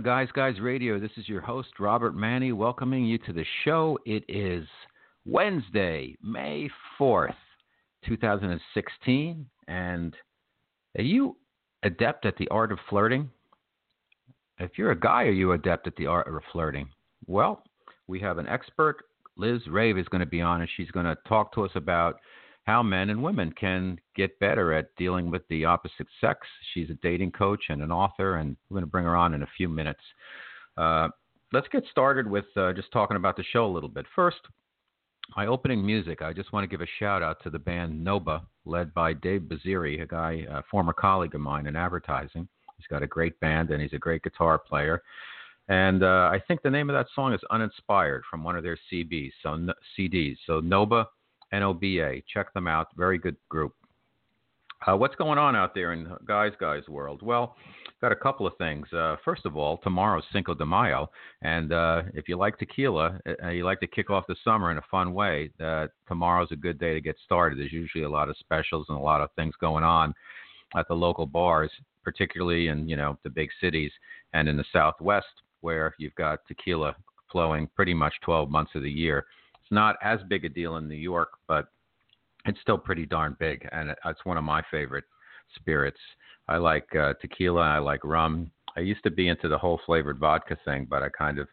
to Guys Guys Radio. This is your host, Robert Manni, welcoming you to the show. It is Wednesday, May 4th, 2016. And are you adept at the art of flirting? If you're a guy, are you adept at the art of flirting? Well, we have an expert. Liz Rave is going to be on, and she's going to talk to us about how men and women can get better at dealing with the opposite sex. She's a dating coach and an author, and we're going to bring her on in a few minutes. Uh, let's get started with uh, just talking about the show a little bit. First, my opening music, I just want to give a shout out to the band Noba, led by Dave Baziri, a guy, a former colleague of mine in advertising. He's got a great band and he's a great guitar player. And uh, I think the name of that song is Uninspired from one of their CBs, so CDs. So Noba, N-O-B-A. Check them out. Very good group. Uh, what's going on out there in Guys Guys world? Well, got a couple of things. Uh, first of all, tomorrow's Cinco de Mayo, and uh, if you like tequila, uh, you like to kick off the summer in a fun way. Uh, tomorrow's a good day to get started. There's usually a lot of specials and a lot of things going on at the local bars, particularly in you know the big cities and in the Southwest, where you've got tequila flowing pretty much 12 months of the year not as big a deal in New York, but it's still pretty darn big, and it's one of my favorite spirits. I like uh, tequila. I like rum. I used to be into the whole flavored vodka thing, but I kind of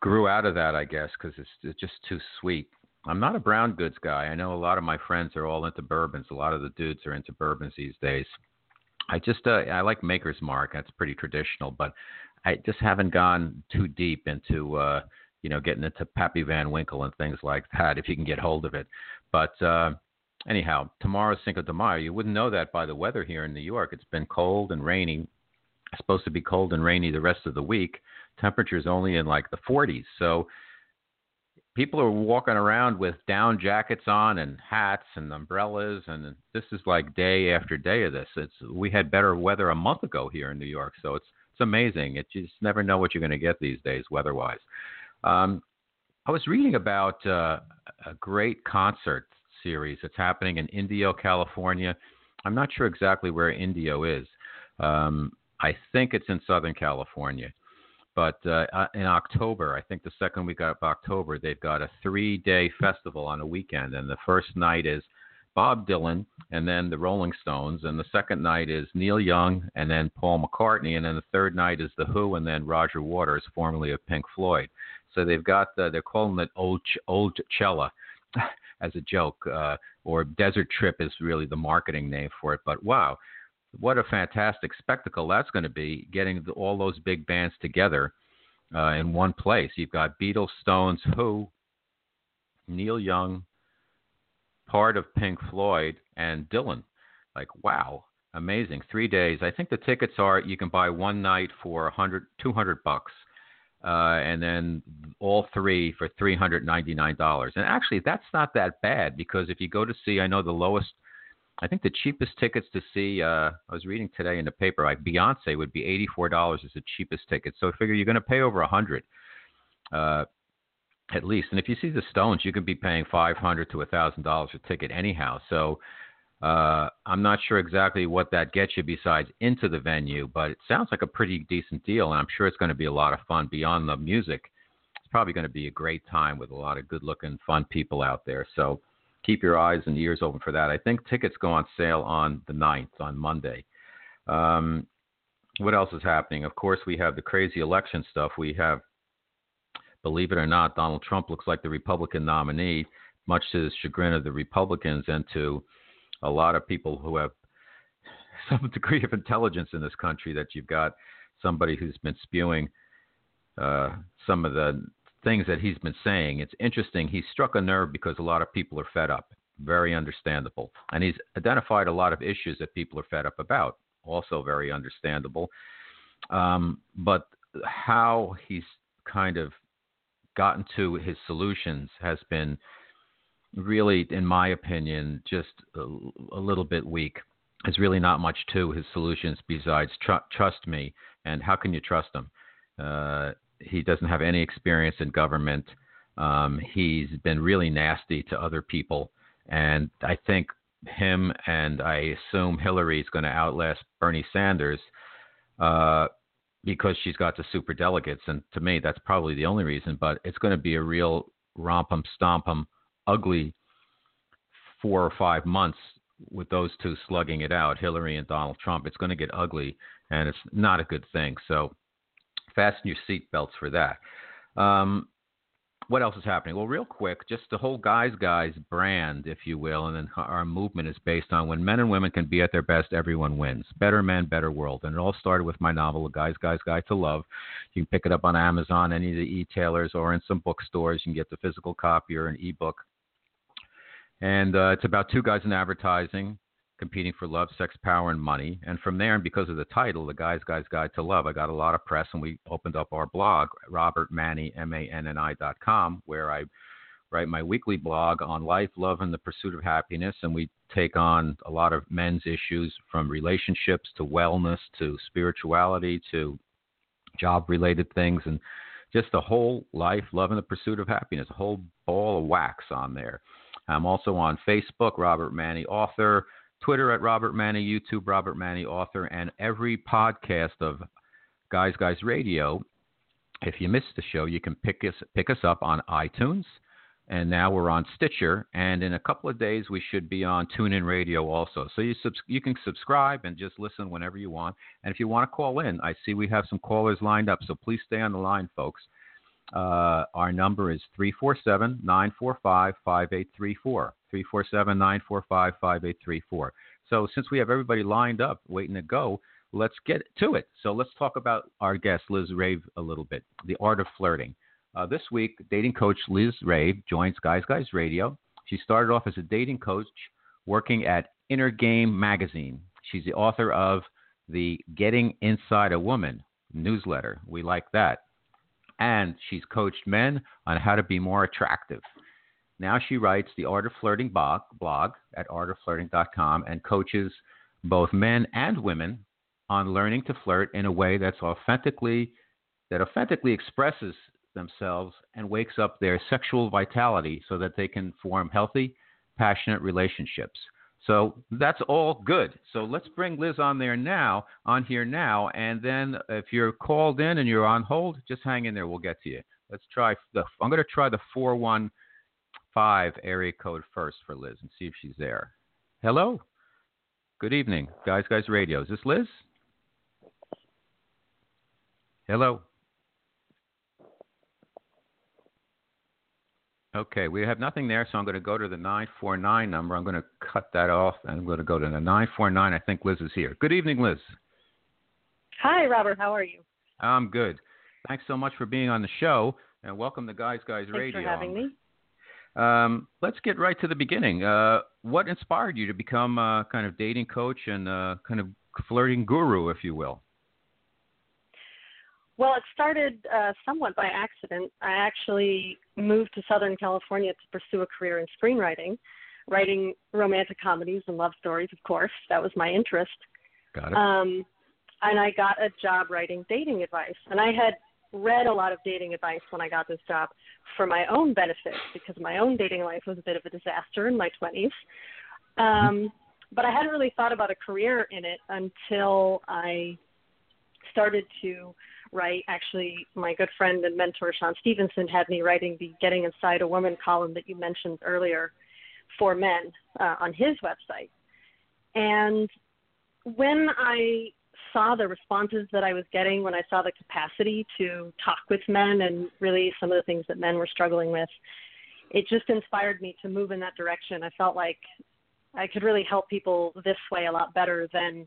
grew out of that, I guess, because it's, it's just too sweet. I'm not a brown goods guy. I know a lot of my friends are all into bourbons. A lot of the dudes are into bourbons these days. I just uh, I like Maker's Mark. That's pretty traditional, but I just haven't gone too deep into uh, you know, getting into Pappy Van Winkle and things like that if you can get hold of it. But uh, anyhow, tomorrow's Cinco de Mayo. You wouldn't know that by the weather here in New York. It's been cold and rainy. It's supposed to be cold and rainy the rest of the week. Temperatures only in like the 40s. So people are walking around with down jackets on and hats and umbrellas and this is like day after day of this. It's we had better weather a month ago here in New York, so it's it's amazing. It you just never know what you're going to get these days weather-wise. Um, I was reading about uh, a great concert series that's happening in Indio, California. I'm not sure exactly where Indio is. Um, I think it's in Southern California. But uh, uh in October, I think the second week of October, they've got a three day festival on a weekend. And the first night is Bob Dylan and then the Rolling Stones. And the second night is Neil Young and then Paul McCartney. And then the third night is The Who and then Roger Waters, formerly of Pink Floyd. So they've got the, they're calling it Old Old Cella as a joke, uh, or Desert Trip is really the marketing name for it. But wow, what a fantastic spectacle that's going to be! Getting the, all those big bands together uh, in one place. You've got Beatles, Stones, Who, Neil Young, part of Pink Floyd, and Dylan. Like wow, amazing! Three days. I think the tickets are you can buy one night for 100, 200 bucks uh, and then all three for three hundred ninety nine dollars. And actually, that's not that bad because if you go to see, I know the lowest, I think the cheapest tickets to see. Uh, I was reading today in the paper, like Beyonce would be eighty four dollars is the cheapest ticket. So I figure you're going to pay over a hundred. Uh, at least, and if you see the Stones, you could be paying five hundred to a thousand dollars a ticket anyhow. So uh, I'm not sure exactly what that gets you besides into the venue, but it sounds like a pretty decent deal, and I'm sure it's going to be a lot of fun beyond the music. It's probably going to be a great time with a lot of good-looking, fun people out there. So keep your eyes and ears open for that. I think tickets go on sale on the 9th, on Monday. Um, what else is happening? Of course, we have the crazy election stuff. We have, believe it or not, Donald Trump looks like the Republican nominee, much to the chagrin of the Republicans and to a lot of people who have some degree of intelligence in this country that you've got somebody who's been spewing uh, some of the things that he's been saying. It's interesting. He struck a nerve because a lot of people are fed up. Very understandable. And he's identified a lot of issues that people are fed up about. Also, very understandable. Um, but how he's kind of gotten to his solutions has been really, in my opinion, just a, a little bit weak. There's really not much to his solutions besides tr- trust me. And how can you trust him? Uh, he doesn't have any experience in government. Um, he's been really nasty to other people. And I think him and I assume Hillary is going to outlast Bernie Sanders. Uh, because she's got the super delegates, and to me, that's probably the only reason. But it's going to be a real rompum stompum, ugly four or five months with those two slugging it out, Hillary and Donald Trump. It's going to get ugly, and it's not a good thing. So fasten your seatbelts for that. Um, what else is happening? Well, real quick, just the whole Guys Guys brand, if you will, and then our movement is based on when men and women can be at their best, everyone wins. Better men, better world. And it all started with my novel, The Guys Guys Guide to Love. You can pick it up on Amazon, any of the e-tailers, or in some bookstores. You can get the physical copy or an ebook. And uh, it's about two guys in advertising competing for love, sex, power, and money. And from there, and because of the title, The Guys Guys Guide to Love, I got a lot of press, and we opened up our blog, Robert Manni, M-A-N-N-I dot com, where I write my weekly blog on life, love, and the pursuit of happiness. And we take on a lot of men's issues from relationships to wellness to spirituality to job-related things and just the whole life, love, and the pursuit of happiness, a whole ball of wax on there. I'm also on Facebook, Robert Manni Author. Twitter at Robert Manni, YouTube Robert Manni author, and every podcast of Guys Guys Radio. If you missed the show, you can pick us pick us up on iTunes, and now we're on Stitcher. And in a couple of days, we should be on TuneIn Radio also. So you subs- you can subscribe and just listen whenever you want. And if you want to call in, I see we have some callers lined up. So please stay on the line, folks. Uh, our number is 347 945 5834. 347 945 5834. So, since we have everybody lined up waiting to go, let's get to it. So, let's talk about our guest, Liz Rave, a little bit the art of flirting. Uh, this week, dating coach Liz Rave joins Guys Guys Radio. She started off as a dating coach working at Inner Game Magazine. She's the author of the Getting Inside a Woman newsletter. We like that. And she's coached men on how to be more attractive. Now she writes the Art of Flirting blog, at artofflirting.com and coaches both men and women on learning to flirt in a way that's authentically that authentically expresses themselves and wakes up their sexual vitality so that they can form healthy, passionate relationships. So that's all good. So let's bring Liz on there now, on here now, and then if you're called in and you're on hold, just hang in there. We'll get to you. Let's try the. I'm going to try the four one five area code first for Liz and see if she's there. Hello. Good evening, guys. Guys Radio. Is this Liz? Hello. Okay, we have nothing there, so I'm going to go to the 949 number. I'm going to cut that off, and I'm going to go to the 949. I think Liz is here. Good evening, Liz. Hi, Robert. How are you? I'm good. Thanks so much for being on the show, and welcome to Guys Guys Thanks Radio. Thanks for having me. Um, let's get right to the beginning. Uh, what inspired you to become a kind of dating coach and a kind of flirting guru, if you will? Well, it started uh, somewhat by accident. I actually moved to Southern California to pursue a career in screenwriting, writing romantic comedies and love stories, of course. That was my interest. Got it. Um, and I got a job writing dating advice. And I had read a lot of dating advice when I got this job for my own benefit because my own dating life was a bit of a disaster in my 20s. Um, but I hadn't really thought about a career in it until I started to write. Actually, my good friend and mentor Sean Stevenson had me writing the Getting Inside a Woman column that you mentioned earlier for men uh, on his website. And when I saw the responses that I was getting, when I saw the capacity to talk with men and really some of the things that men were struggling with, it just inspired me to move in that direction. I felt like I could really help people this way a lot better than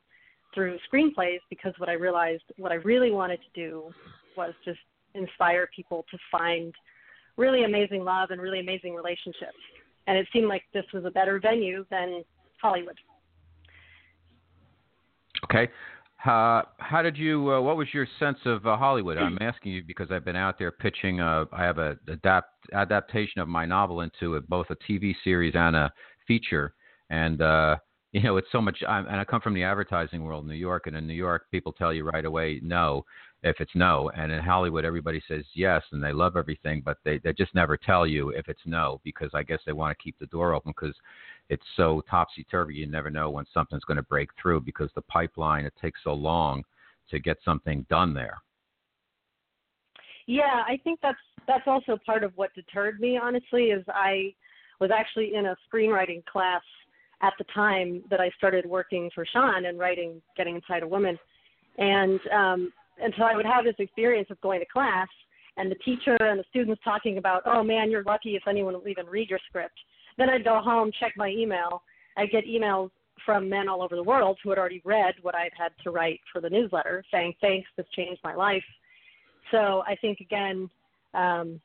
through screenplays because what I realized, what I really wanted to do was just inspire people to find really amazing love and really amazing relationships. And it seemed like this was a better venue than Hollywood. Okay. Uh, how did you? Uh, what was your sense of uh, Hollywood? I'm asking you because I've been out there pitching. Uh, I have a adapt adaptation of my novel into a, both a TV series and a feature, and uh, you know it's so much. I'm, and I come from the advertising world, in New York, and in New York, people tell you right away no if it's no, and in Hollywood, everybody says yes, and they love everything, but they they just never tell you if it's no because I guess they want to keep the door open because it's so topsy turvy. You never know when something's going to break through because the pipeline it takes so long to get something done there. Yeah, I think that's that's also part of what deterred me. Honestly, is I was actually in a screenwriting class at the time that I started working for Sean and writing Getting Inside a Woman, and um, and so I would have this experience of going to class and the teacher and the students talking about, oh man, you're lucky if anyone will even read your script. Then I'd go home, check my email. I'd get emails from men all over the world who had already read what I'd had to write for the newsletter, saying, thanks, this changed my life. So I think again, um,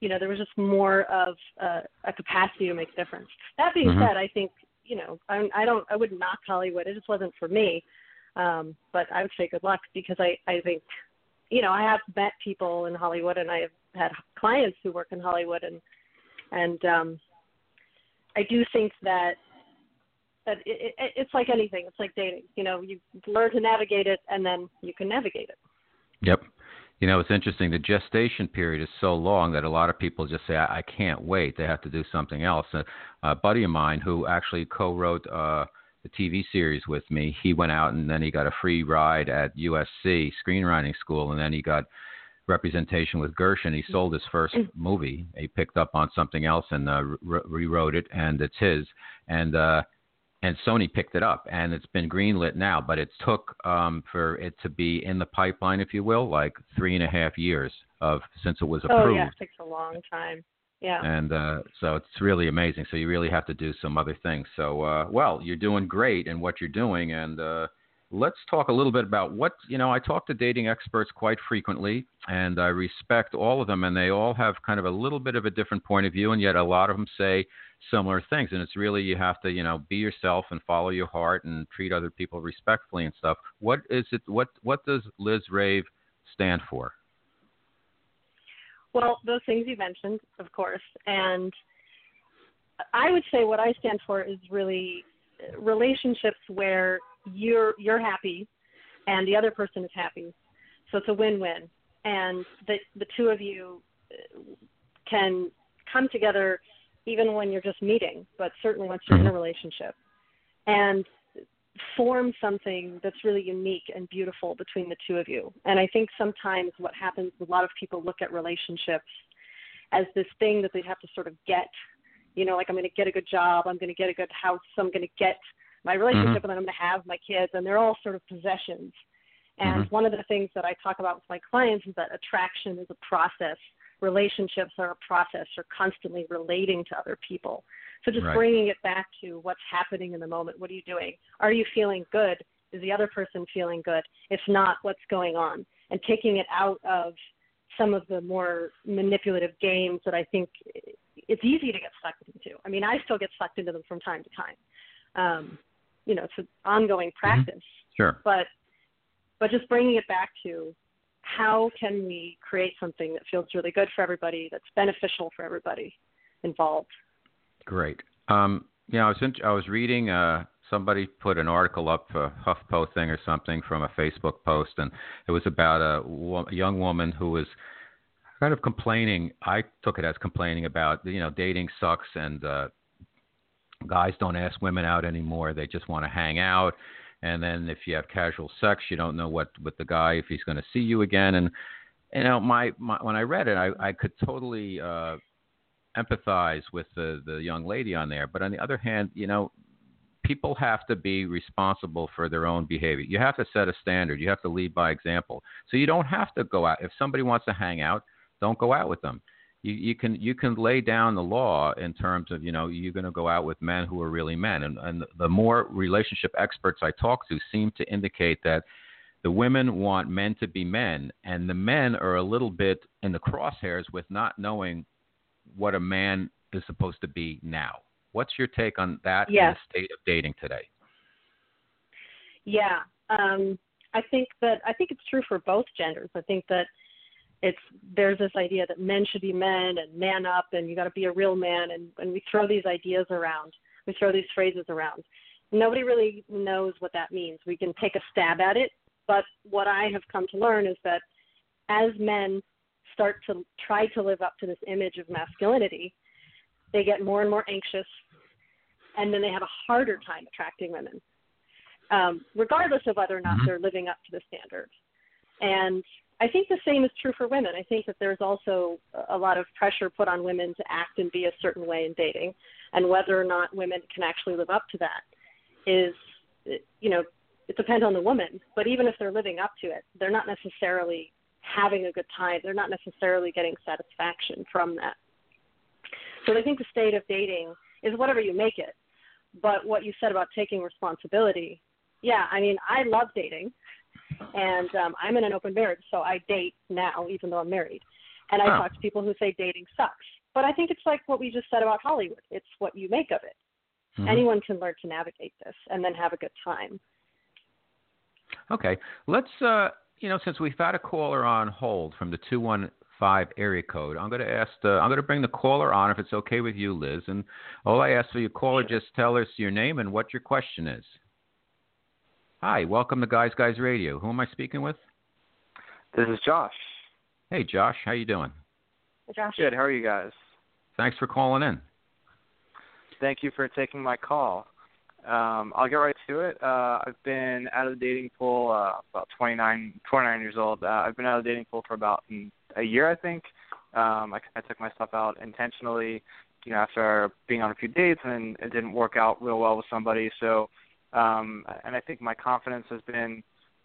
you know, there was just more of a, a capacity to make a difference. That being mm-hmm. said, I think, you know, I, I don't, I wouldn't knock Hollywood. It just wasn't for me. Um, but I would say good luck because I, I think, you know, I have met people in Hollywood and I have had clients who work in Hollywood and, and, um, I do think that that it, it, it's like anything. It's like dating. You know, you learn to navigate it, and then you can navigate it. Yep. You know, it's interesting. The gestation period is so long that a lot of people just say, "I, I can't wait." They have to do something else. A, a buddy of mine who actually co-wrote uh, the TV series with me, he went out and then he got a free ride at USC screenwriting school, and then he got representation with Gershon. He sold his first mm. movie. He picked up on something else and uh, re- rewrote it, and it's his. And uh, and Sony picked it up, and it's been greenlit now. But it took um, for it to be in the pipeline, if you will, like three and a half years of since it was approved. Oh yeah, it takes a long time. Yeah. And uh, so it's really amazing. So you really have to do some other things. So uh, well, you're doing great in what you're doing, and uh, let's talk a little bit about what you know. I talk to dating experts quite frequently, and I respect all of them, and they all have kind of a little bit of a different point of view, and yet a lot of them say similar things. And it's really you have to, you know, be yourself and follow your heart and treat other people respectfully and stuff. What is it? What what does Liz Rave stand for? Well, those things you mentioned, of course, and I would say what I stand for is really uh, relationships where you're you're happy and the other person is happy. So it's a win-win, and the the two of you uh, can come together even when you're just meeting, but certainly once you're in a mm-hmm. relationship, and form something that's really unique and beautiful between the two of you. And I think sometimes what happens, a lot of people look at relationships as this thing that they have to sort of get. You know, like I'm going to get a good job, I'm going to get a good house, I'm going to get my relationship, mm-hmm. and then I'm going to have my kids, and they're all sort of possessions. And mm-hmm. one of the things that I talk about with my clients is that attraction is a process relationships are a process. You're constantly relating to other people. So just right. bringing it back to what's happening in the moment. What are you doing? Are you feeling good? Is the other person feeling good? If not, what's going on? And taking it out of some of the more manipulative games that I think it's easy to get sucked into. I mean, I still get sucked into them from time to time. Um, you know, it's an ongoing mm-hmm. practice. Mm-hmm. Sure. But but just bringing it back to how can we create something that feels really good for everybody, that's beneficial for everybody involved? Great. Um, yeah, I was in, I was reading. Uh, somebody put an article up, a HuffPo thing or something, from a Facebook post, and it was about a, a young woman who was kind of complaining. I took it as complaining about you know dating sucks and uh, guys don't ask women out anymore. They just want to hang out and then if you have casual sex, you don't know what with the guy if he's going to see you again. And you know, my, my when I read it, I, I could totally uh, empathize with the the young lady on there. But on the other hand, you know, people have to be responsible for their own behavior. You have to set a standard. You have to lead by example. So you don't have to go out. If somebody wants to hang out, don't go out with them you, you can you can lay down the law in terms of you know you're going to go out with men who are really men and and the more relationship experts I talk to seem to indicate that the women want men to be men and the men are a little bit in the crosshairs with not knowing what a man is supposed to be now. What's your take on that yes. in the state of dating today? Yeah, um, I think that I think it's true for both genders. I think that it's there's this idea that men should be men and man up and you got to be a real man and and we throw these ideas around. We throw these phrases around. Nobody really knows what that means. We can take a stab at it but what i have come to learn is that as men start to try to live up to this image of masculinity they get more and more anxious and then they have a harder time attracting women um, regardless of whether or not mm-hmm. they're living up to the standard. And I think the same is true for women. I think that there's also a lot of pressure put on women to act and be a certain way in dating, and whether or not women can actually live up to that is, you know, it depends on the woman. But even if they're living up to it, they're not necessarily having a good time. They're not necessarily getting satisfaction from that. So I think the state of dating is whatever you make it. But what you said about taking responsibility, yeah, I mean, I love dating and um, I'm in an open marriage, so I date now, even though I'm married. And I huh. talk to people who say dating sucks. But I think it's like what we just said about Hollywood. It's what you make of it. Mm-hmm. Anyone can learn to navigate this and then have a good time. Okay, let's. uh You know, since we've had a caller on hold from the two one five area code, I'm going to ask. The, I'm going to bring the caller on if it's okay with you, Liz. And all I ask for your caller, just tell us your name and what your question is. Hi, welcome to Guys Guys Radio. Who am I speaking with? This is Josh. Hey, Josh. How you doing? Hey, Josh. Good. How are you guys? Thanks for calling in. Thank you for taking my call. Um, I'll get right to it. Uh, I've been out of the dating pool uh, about 29, 29 years old. Uh, I've been out of the dating pool for about a year, I think. Um, I, I took myself out intentionally, you know, after being on a few dates, and it didn't work out real well with somebody. So um, and I think my confidence has been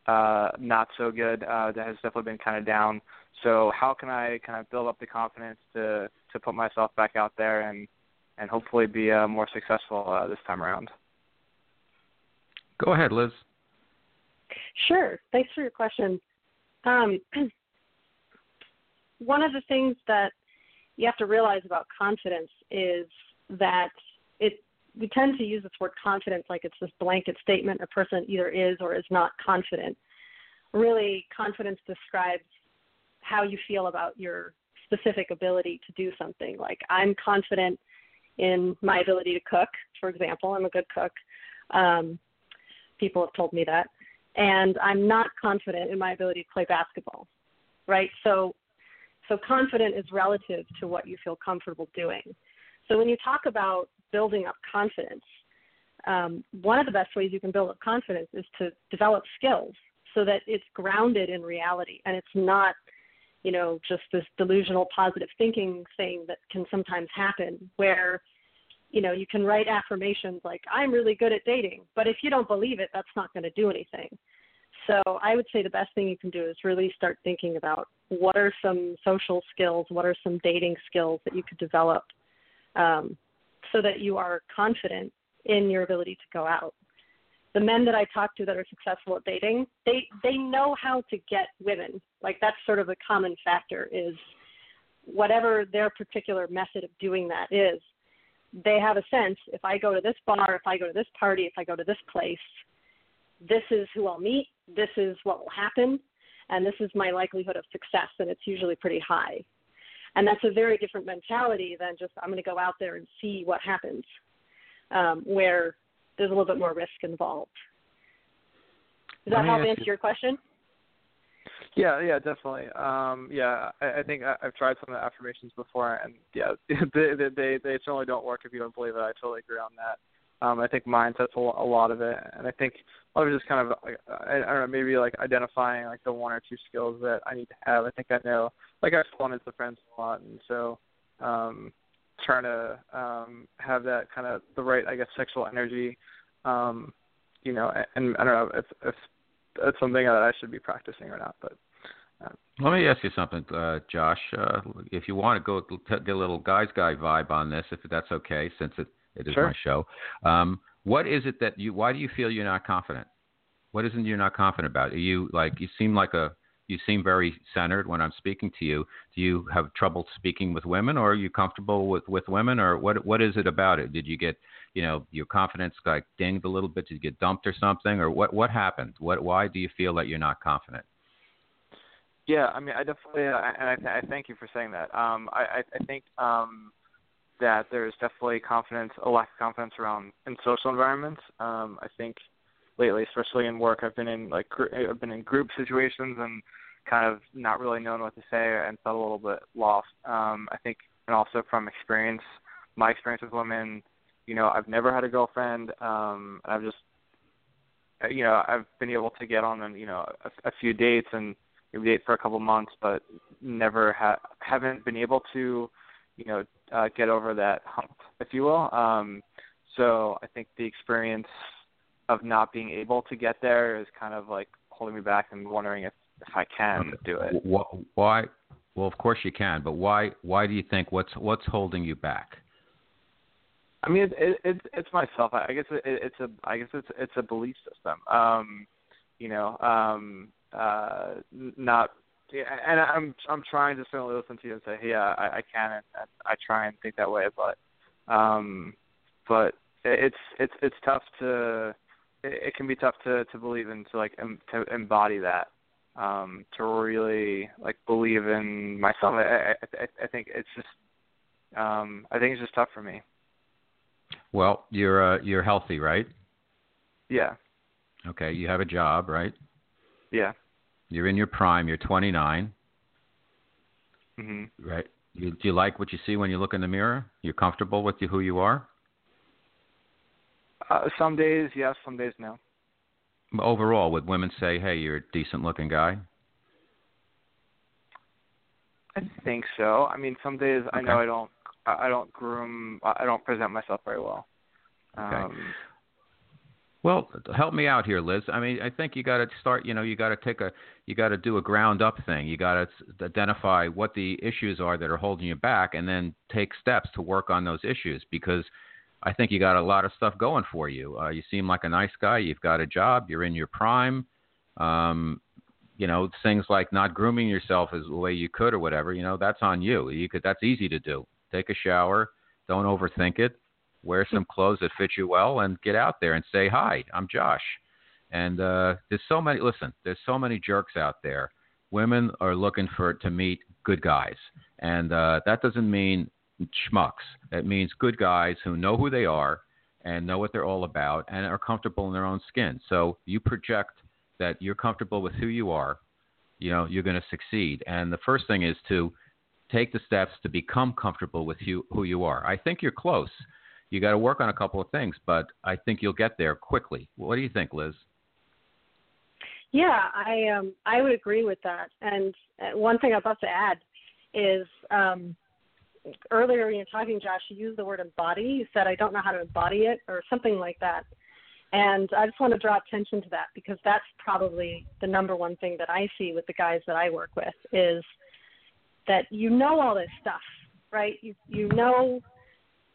uh, not so good. Uh, that has definitely been kind of down. So how can I kind of build up the confidence to to put myself back out there and and hopefully be uh, more successful uh, this time around? Go ahead, Liz. Sure. Thanks for your question. Um, one of the things that you have to realize about confidence is that it we tend to use this word confidence like it's this blanket statement a person either is or is not confident. Really, confidence describes how you feel about your specific ability to do something. Like, I'm confident in my ability to cook, for example. I'm a good cook. Um, people have told me that. And I'm not confident in my ability to play basketball, right? So, so confident is relative to what you feel comfortable doing. So when you talk about building up confidence, um, one of the best ways you can build up confidence is to develop skills so that it's grounded in reality and it's not, you know, just this delusional positive thinking thing that can sometimes happen where, you know, you can write affirmations like, I'm really good at dating, but if you don't believe it, that's not going to do anything. So I would say the best thing you can do is really start thinking about what are some social skills, what are some dating skills that you could develop um, so that you are confident in your ability to go out. The men that I talk to that are successful at dating, they they know how to get women. Like that's sort of a common factor is whatever their particular method of doing that is, they have a sense if I go to this bar, if I go to this party, if I go to this place, this is who I'll meet, this is what will happen, and this is my likelihood of success, and it's usually pretty high. And that's a very different mentality than just I'm going to go out there and see what happens, um, where there's a little bit more risk involved. Does that help answer you. your question? Yeah, yeah, definitely. Um, yeah, I, I think I, I've tried some of the affirmations before, and yeah, they, they they they certainly don't work if you don't believe it. I totally agree on that. Um, I think mindset's a, a lot of it, and I think of it is kind of I, I don't know maybe like identifying like the one or two skills that I need to have. I think I know like I've fallen into friends a lot, and so um, trying to um, have that kind of the right I guess sexual energy, um, you know, and I don't know if if that's something that I should be practicing or not, but. Uh, Let me ask you something, uh, Josh. Uh, if you want to go get a little guys guy vibe on this, if that's okay, since it it is sure. my show. Um, what is it that you? Why do you feel you're not confident? What isn't you're not confident about? Are you like you seem like a you seem very centered when I'm speaking to you. Do you have trouble speaking with women, or are you comfortable with with women, or what what is it about it? Did you get you know your confidence like dinged a little bit? Did you get dumped or something, or what what happened? What why do you feel that you're not confident? Yeah, I mean, I definitely, uh, and I, I thank you for saying that. Um, I, I think um, that there's definitely confidence, a lack of confidence around in social environments. Um, I think lately, especially in work, I've been in like gr- I've been in group situations and kind of not really knowing what to say and felt a little bit lost. Um, I think, and also from experience, my experience with women, you know, I've never had a girlfriend. Um, I've just, you know, I've been able to get on, and you know, a, a few dates and date for a couple months, but never ha- haven't been able to, you know, uh, get over that hump, if you will. Um, so I think the experience of not being able to get there is kind of like holding me back and wondering if if I can Okay. do it. Why? Well, of course you can, but why? Why do you think what's what's holding you back? I mean, it, it, it's it's myself. I I guess it, it's a I guess it's it's a belief system. Um, you know, um, uh, not. Yeah, and I'm I'm trying to certainly listen to you and say, yeah, I, I can, and, and I try and think that way, but, um, but it's it's it's tough to, it, it can be tough to to believe in to like em, to embody that, um, to really like believe in myself. I I, I I think it's just, um, I think it's just tough for me. Well, you're uh, you're healthy, right? Yeah. Okay, you have a job, right? Yeah. You're in your prime. You're 29, Mhm. right? You, do you like what you see when you look in the mirror? You're comfortable with who you are? Uh, some days yes, some days no. Overall, would women say, "Hey, you're a decent-looking guy"? I think so. I mean, some days I know I don't I I don't groom I don't present myself very well. Okay. Um, Well, help me out here, Liz. I mean, I think you got to start. You know, you got to take a, you got to do a ground up thing. You got to identify what the issues are that are holding you back, and then take steps to work on those issues. Because I think you got a lot of stuff going for you. Uh, you seem like a nice guy. You've got a job. You're in your prime. Um, you know, things like not grooming yourself as the way you could or whatever. You know, that's on you. You could. That's easy to do. Take a shower. Don't overthink it wear some clothes that fit you well and get out there and say hi i'm josh. And uh there's so many listen there's so many jerks out there. Women are looking for to meet good guys. And uh that doesn't mean schmucks. It means good guys who know who they are and know what they're all about and are comfortable in their own skin. So you project that you're comfortable with who you are you know you're going to succeed. And the first thing is to take the steps to become comfortable with you who you are. I think you're close you got to work on a couple of things, but I think you'll get there quickly. What do you think, Liz? Yeah, I um I would agree with that. And uh, one thing I'd love to add is um earlier when you're talking, Josh, you used the word embody. You said I don't know how to embody it or something like that. And I just want to draw attention to that because that's probably the number one thing that I see with the guys that I work with is that you know all this stuff, right? You you know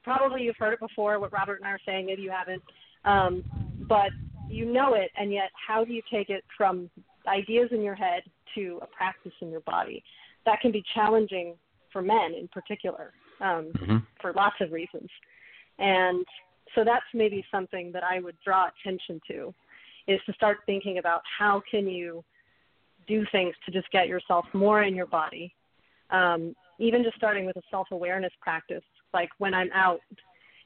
probably you've heard it before what Robert and I are saying, maybe you haven't. Um, but you know it and yet how do you take it from ideas in your head to a practice in your body? That can be challenging for men in particular, um, Mm-hmm. for lots of reasons. And so that's maybe something that I would draw attention to is to start thinking about how can you do things to just get yourself more in your body. Um, even just starting with a self awareness practice, like when I'm out,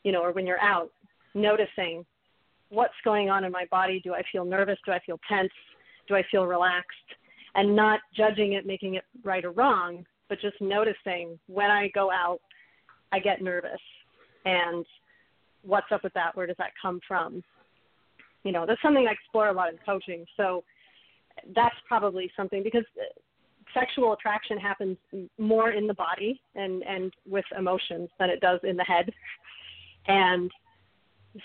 you know, or when you're out, noticing what's going on in my body. Do I feel nervous? Do I feel tense? Do I feel relaxed? And not judging it, making it right or wrong, but just noticing when I go out, I get nervous. And what's up with that? Where does that come from? You know, that's something I explore a lot in coaching. So that's probably something because sexual attraction happens more in the body and and with emotions than it does in the head and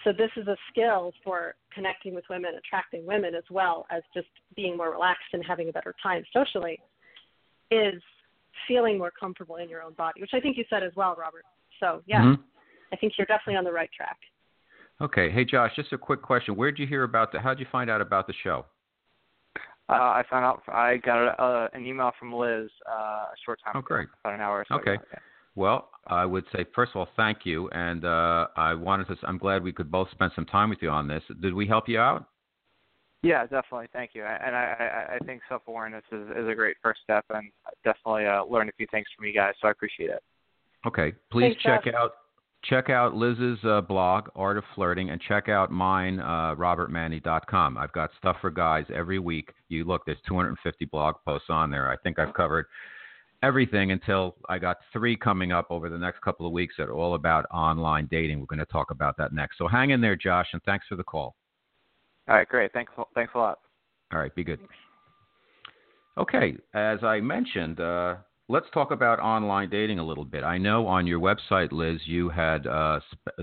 so this is a skill for connecting with women attracting women as well as just being more relaxed and having a better time socially is feeling more comfortable in your own body which i think you said as well robert so yeah Mhm. i think you're definitely on the right track Okay. Hey, Josh, just a quick question. Where did you hear about the? How did you find out about the show? Uh, I found out I got a, uh, an email from Liz uh, a short time Oh, ago, great. about an hour or so Okay. ago. Yeah. Well, I would say first of all, thank you, and uh, I wanted to. I'm glad we could both spend some time with you on this. Did we help you out? Yeah, definitely. Thank you. And I, I, I think self awareness is, is a great first step, and definitely uh, learned a few things from you guys. So I appreciate it. Okay. Please Thanks, check Josh. out check out Liz's uh, blog, Art of Flirting, and check out mine, uh, robertmanni.com. I've got stuff for guys every week. You look, there's 250 blog posts on there. I think I've covered everything until I got three coming up over the next couple of weeks that are all about online dating. We're going to talk about that next. So hang in there, Josh, and thanks for the call. All right, great. Thanks, thanks a lot. All right, be good. Okay, as I mentioned, uh, let's talk about online dating a little bit. I know on your website, Liz, you had uh,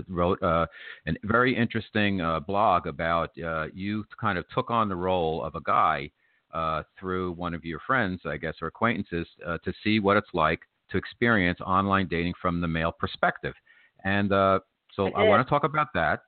wrote uh, a very interesting uh, blog about uh, you kind of took on the role of a guy uh, through one of your friends, I guess, or acquaintances, uh, to see what it's like to experience online dating from the male perspective. And so I, I want to talk about that.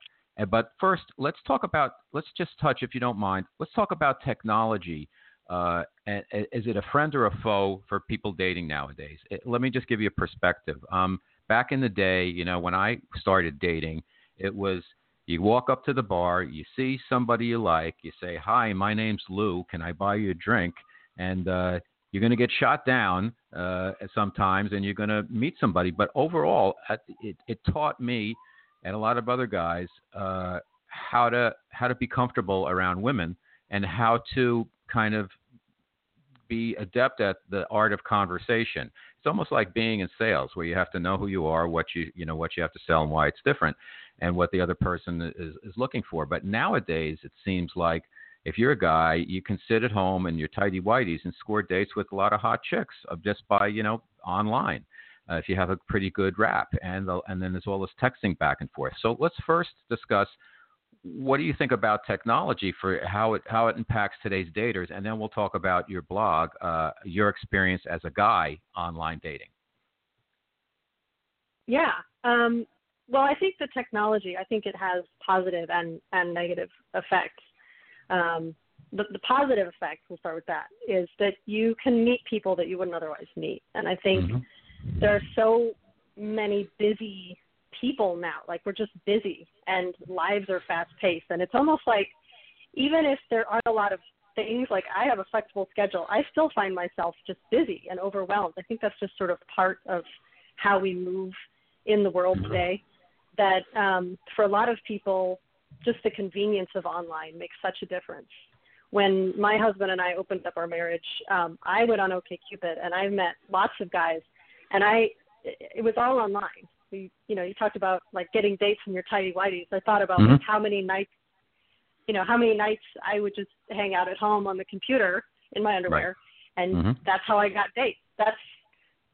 But first, let's talk about, let's just touch, if you don't mind, let's talk about technology uh, is it a friend or a foe for people dating nowadays? It, let me just give you a perspective. Um, back in the day, you know, when I started dating, it was you walk up to the bar, you see somebody you like, you say, "Hi, my name's Lou. Can I buy you a drink?" And uh, you're going to get shot down uh, sometimes, and you're going to meet somebody. But overall, it, it taught me and a lot of other guys uh, how to how to be comfortable around women and how to kind of be adept at the art of conversation. It's almost like being in sales, where you have to know who you are, what you you know what you have to sell, and why it's different, and what the other person is is looking for. But nowadays, it seems like if you're a guy, you can sit at home in your tidy whities and score dates with a lot of hot chicks just by you know online. Uh, if you have a pretty good rap, and the, and then there's all this texting back and forth. So let's first discuss what do you think about technology for how it how it impacts today's daters, and then we'll talk about your blog, uh, your experience as a guy online dating. Yeah. Um, well, I think the technology, I think it has positive and and negative effects. Um, the, the positive effect, we'll start with that, is that you can meet people that you wouldn't otherwise meet, and I think mm-hmm. there are so many busy people now. Like we're just busy and lives are fast paced. And it's almost like even if there aren't a lot of things, like I have a flexible schedule, I still find myself just busy and overwhelmed. I think that's just sort of part of how we move in the world mm-hmm. today. That um, for a lot of people, just the convenience of online makes such a difference. When my husband and I opened up our marriage, um, I went on OkCupid and I met lots of guys, and I it was all online we you know you talked about like getting dates from your tidy whities i thought about mm-hmm. like how many nights you know how many nights i would just hang out at home on the computer in my underwear right. and mm-hmm. that's how i got dates that's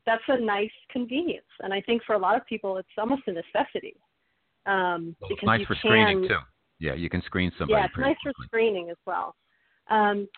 that's a nice convenience and i think for a lot of people it's almost a necessity um well, because it's nice for can, screening too yeah you can screen somebody yeah it's nice quickly. for screening as well um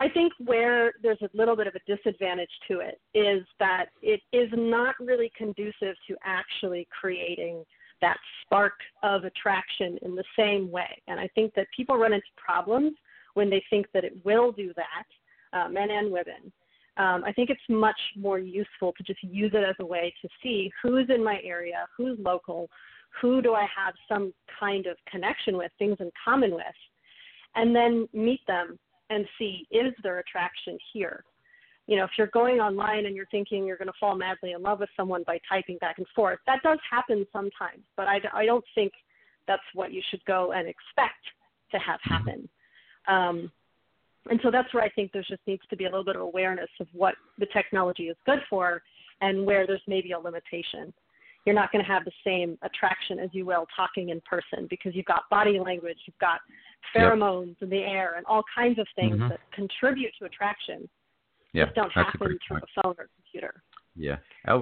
I think where there's a little bit of a disadvantage to it is that it is not really conducive to actually creating that spark of attraction in the same way. And I think that people run into problems when they think that it will do that, uh, men and women. Um, I think it's much more useful to just use it as a way to see who's in my area, who's local, who do I have some kind of connection with, things in common with, and then meet them and see is there attraction here. You know, if you're going online and you're thinking you're going to fall madly in love with someone by typing back and forth, that does happen sometimes, but I, I don't think that's what you should go and expect to have happen. Um, and so that's where I think there just needs to be a little bit of awareness of what the technology is good for and where there's maybe a limitation. You're not going to have the same attraction as you will talking in person because you've got body language, you've got pheromones yep. in the air, and all kinds of things mm-hmm. that contribute to attraction. Yeah, just don't happen through point. a phone or computer. Yeah.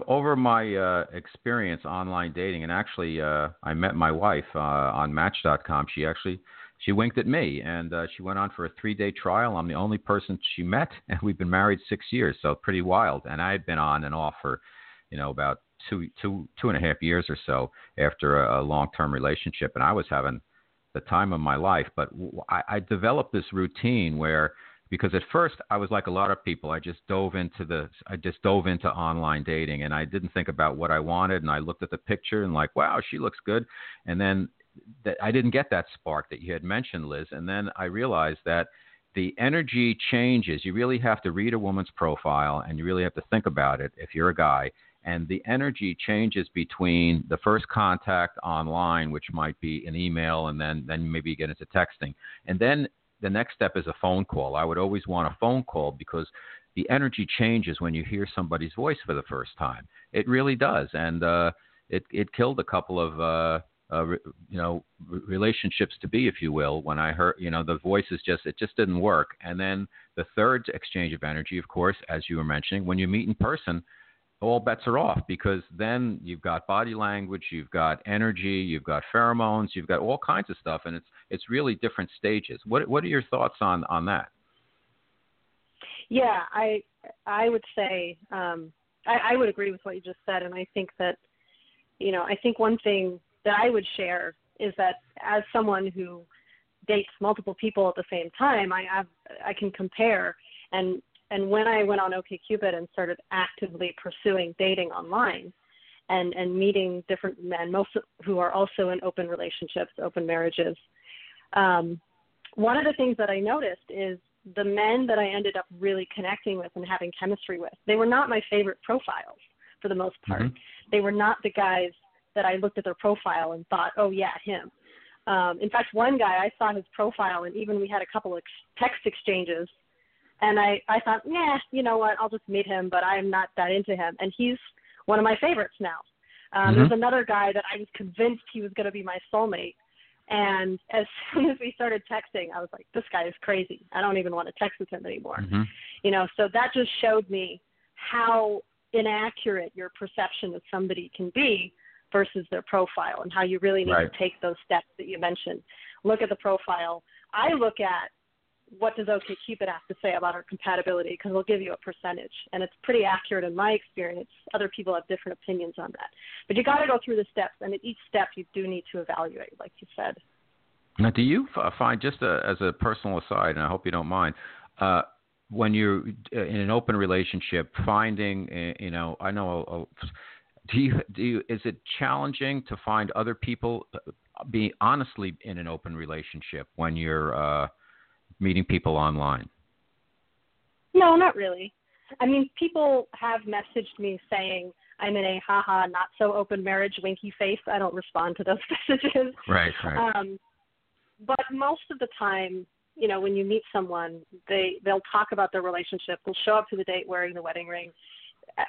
Over my uh, experience online dating, and actually, uh, I met my wife uh, on Match.com. She actually she winked at me, and uh, she went on for a three-day trial. I'm the only person she met, and we've been married six years, so pretty wild. And I had been on and off for, you know, about two two two and a half years or so after a, a long-term relationship, and I was having the time of my life. But I, I developed this routine where, because at first I was like a lot of people, I just dove into the, I just dove into online dating, and I didn't think about what I wanted, and I looked at the picture and like, wow, she looks good, and then that I didn't get that spark that you had mentioned, Liz, and then I realized that the energy changes. You really have to read a woman's profile, and you really have to think about it if you're a guy and the energy changes between the first contact online, which might be an email, and then then maybe you get into texting, and then the next step is a phone call. I would always want a phone call because the energy changes when you hear somebody's voice for the first time. It really does, and uh, it it killed a couple of uh, uh, you know, relationships to be, if you will. When I heard, you know, the voices just it just didn't work. And then the third exchange of energy, of course, as you were mentioning, when you meet in person, all bets are off because then you've got body language, you've got energy, you've got pheromones, you've got all kinds of stuff, and it's it's really different stages. What what are your thoughts on on that? Yeah, I I would say um, I, I would agree with what you just said, and I think that you know I think one thing that I would share is that as someone who dates multiple people at the same time, I have I can compare and and when I went on OkCupid and started actively pursuing dating online and and meeting different men, most who are also in open relationships, open marriages, um, one of the things that I noticed is the men that I ended up really connecting with and having chemistry with, they were not my favorite profiles for the most part. Mm-hmm. They were not the guys that I looked at their profile and thought, oh yeah, him. Um, in fact, one guy I saw his profile and even we had a couple of text exchanges, and I I thought, yeah, you know what, I'll just meet him, but I'm not that into him, and he's one of my favorites now. Um, mm-hmm. There's another guy that I was convinced he was going to be my soulmate, and as soon as we started texting, I was like, this guy is crazy. I don't even want to text with him anymore. Mm-hmm. You know, so that just showed me how inaccurate your perception of somebody can be versus their profile and how you really need right. to take those steps that you mentioned. Look at the profile. I look at what does OkCupid have to say about our compatibility because they'll give you a percentage, and it's pretty accurate in my experience. Other people have different opinions on that, but you got to go through the steps, and at each step you do need to evaluate, like you said. Now, do you find just a, as a personal aside, and I hope you don't mind, uh, when you're uh, in an open relationship, finding, uh, you know, I know, do you do you, is it challenging to find other people, uh, be honestly in an open relationship when you're uh, meeting people online? No, not really. I mean, people have messaged me saying I'm in a haha not so open marriage winky face. I don't respond to those messages. Right, right. Um, but most of the time, you know, when you meet someone, they they'll talk about their relationship. They'll show up to the date wearing the wedding ring.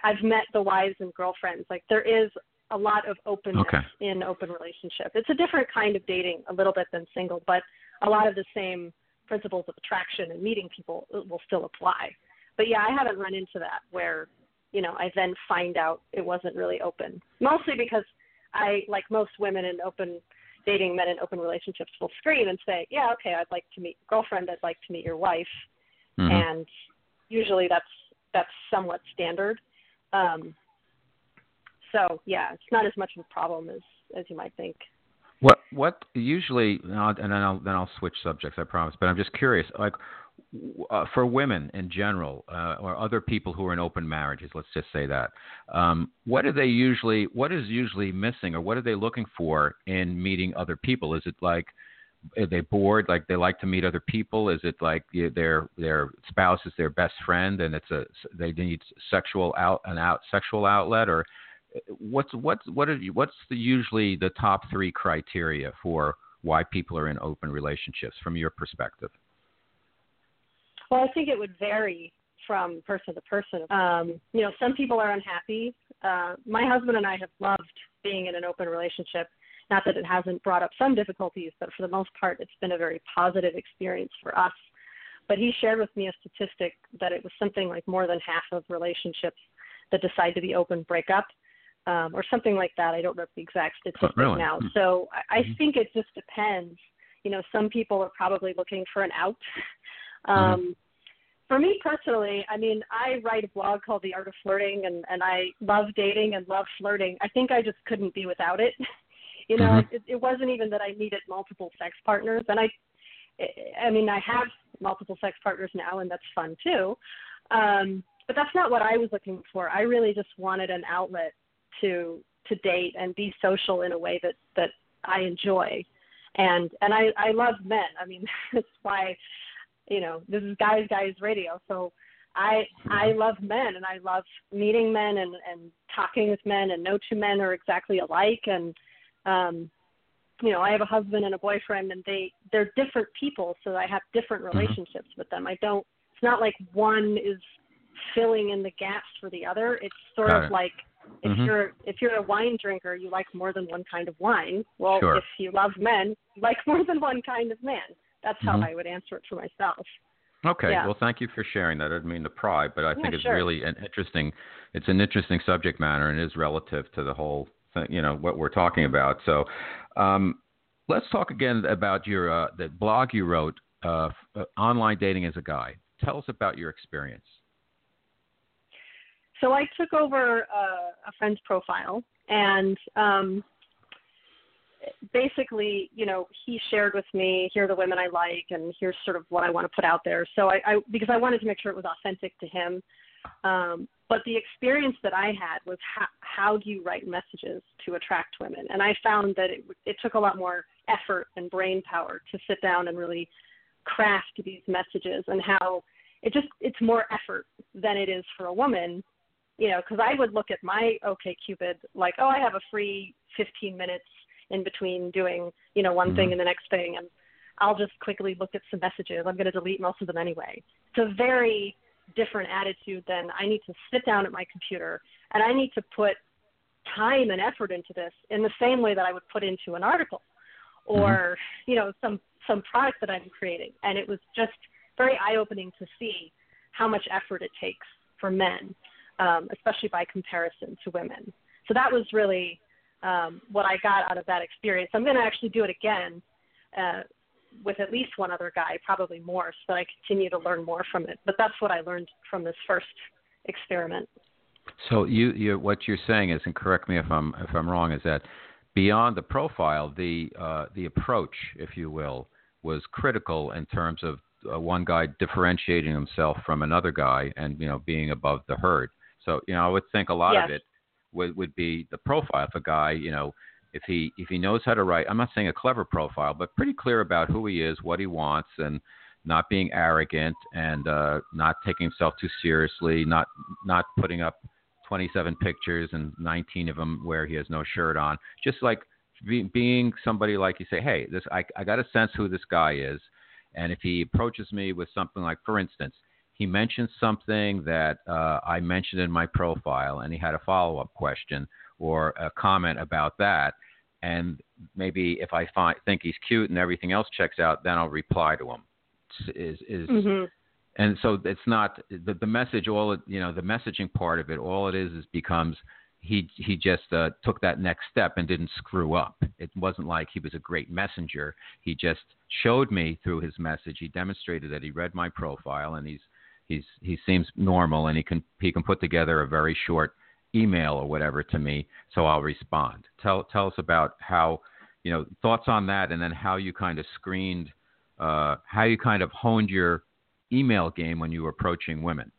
I've met the wives and girlfriends. Like there is a lot of openness okay. in open relationship. It's a different kind of dating, a little bit than single, but a lot of the same principles of attraction and meeting people will still apply. But yeah, I haven't run into that where, you know, I then find out it wasn't really open. Mostly because I, like most women in open dating men in open relationships, will screen and say, "Yeah, okay, I'd like to meet your girlfriend. I'd like to meet your wife," mm-hmm. and usually that's that's somewhat standard. Um, so yeah, it's not as much of a problem as as you might think. What what usually, and then I'll then I'll switch subjects. I promise. But I'm just curious, like uh, for women in general, uh, or other people who are in open marriages, let's just say that. Um, what are they usually? What is usually missing, or what are they looking for in meeting other people? Is it like are they bored? Like they like to meet other people? Is it like their their spouse is their best friend, and it's a they need sexual out an out sexual outlet, or what's what's what are you, what's the, usually the top three criteria for why people are in open relationships from your perspective? Well, I think it would vary from person to person. Um, you know, some people are unhappy. Uh, my husband and I have loved being in an open relationship. Not that it hasn't brought up some difficulties, but for the most part, it's been a very positive experience for us. But he shared with me a statistic that it was something like more than half of relationships that decide to be open break up um, or something like that. I don't know the exact statistic oh, really? now. Hmm. So I, I mm-hmm. think it just depends. You know, some people are probably looking for an out. Mm-hmm. Um, mm-hmm. For me personally, I mean, I write a blog called The Art of Flirting, and and I love dating and love flirting. I think I just couldn't be without it. you know, mm-hmm. it, it wasn't even that I needed multiple sex partners, and I, I mean, I have multiple sex partners now, and that's fun too. Um, but that's not what I was looking for. I really just wanted an outlet to to date and be social in a way that that I enjoy. And and I I love men. I mean, that's why you know, this is guys guys radio. So I I love men and I love meeting men and and talking with men and no two men are exactly alike and um you know, I have a husband and a boyfriend and they they're different people so I have different Mm-hmm. relationships with them. I don't it's not like one is filling in the gaps for the other. It's sort Got of it. like If Mhm. you're if you're a wine drinker, you like more than one kind of wine. Well, Sure. if you love men, you like more than one kind of man. That's how Mhm. I would answer it for myself. Okay. Yeah. Well, thank you for sharing that. I didn't mean to pry, but I think Yeah, it's sure. really an interesting. It's an interesting subject matter and is relative to the whole thing. You know what we're talking about. So, um, let's talk again about your uh, the blog you wrote, uh, uh, online dating as a guy. Tell us about your experience. So I took over uh, a friend's profile, and um, basically, you know, he shared with me, here are the women I like, and here's sort of what I want to put out there. So I, I because I wanted to make sure it was authentic to him. Um, but the experience that I had was how, how do you write messages to attract women? And I found that it, it took a lot more effort and brain power to sit down and really craft these messages and how it just it's more effort than it is for a woman you know because i would look at my okay cupid like oh i have a free 15 minutes in between doing you know one thing Mhm. and the next thing and i'll just quickly look at some messages. I'm going to delete most of them anyway. It's a very different attitude than i need to sit down at my computer and i need to put time and effort into this in the same way that i would put into an article or you know some some product that i'm creating. And it was just very eye opening to see how much effort it takes for men um, especially by comparison to women. So that was really um, what i got out of that experience. I'm going to actually do it again uh, with at least one other guy probably more so that i continue to learn more from it. But that's what i learned from this first experiment. So you, you what you're saying is, and correct me if I'm if I'm wrong, is that beyond the profile, the uh, the approach, if you will, was critical in terms of uh, one guy differentiating himself from another guy and you know being above the herd. So you know I would think a lot of it would would be the profile. If a guy you know if he if he knows how to write, I'm not saying a clever profile, but pretty clear about who he is, what he wants, and not being arrogant and uh, not taking himself too seriously, not not putting up 27 pictures and 19 of them where he has no shirt on. Just like be, being somebody like you say, hey, this I, I got a sense who this guy is, and if he approaches me with something like, for instance, he mentioned something that uh, I mentioned in my profile, and he had a follow up question or a comment about that. And maybe if I find, think he's cute and everything else checks out, then I'll reply to him. Is is hmm and so it's not the, the message all it you know the messaging part of it all it is is becomes he he just uh, took that next step and didn't screw up it wasn't like he was a great messenger he just showed me through his message he demonstrated that he read my profile and he's he's he seems normal and he can he can put together a very short email or whatever to me so I'll respond tell tell us about how you know thoughts on that and then how you kind of screened uh, how you kind of honed your email game when you were approaching women.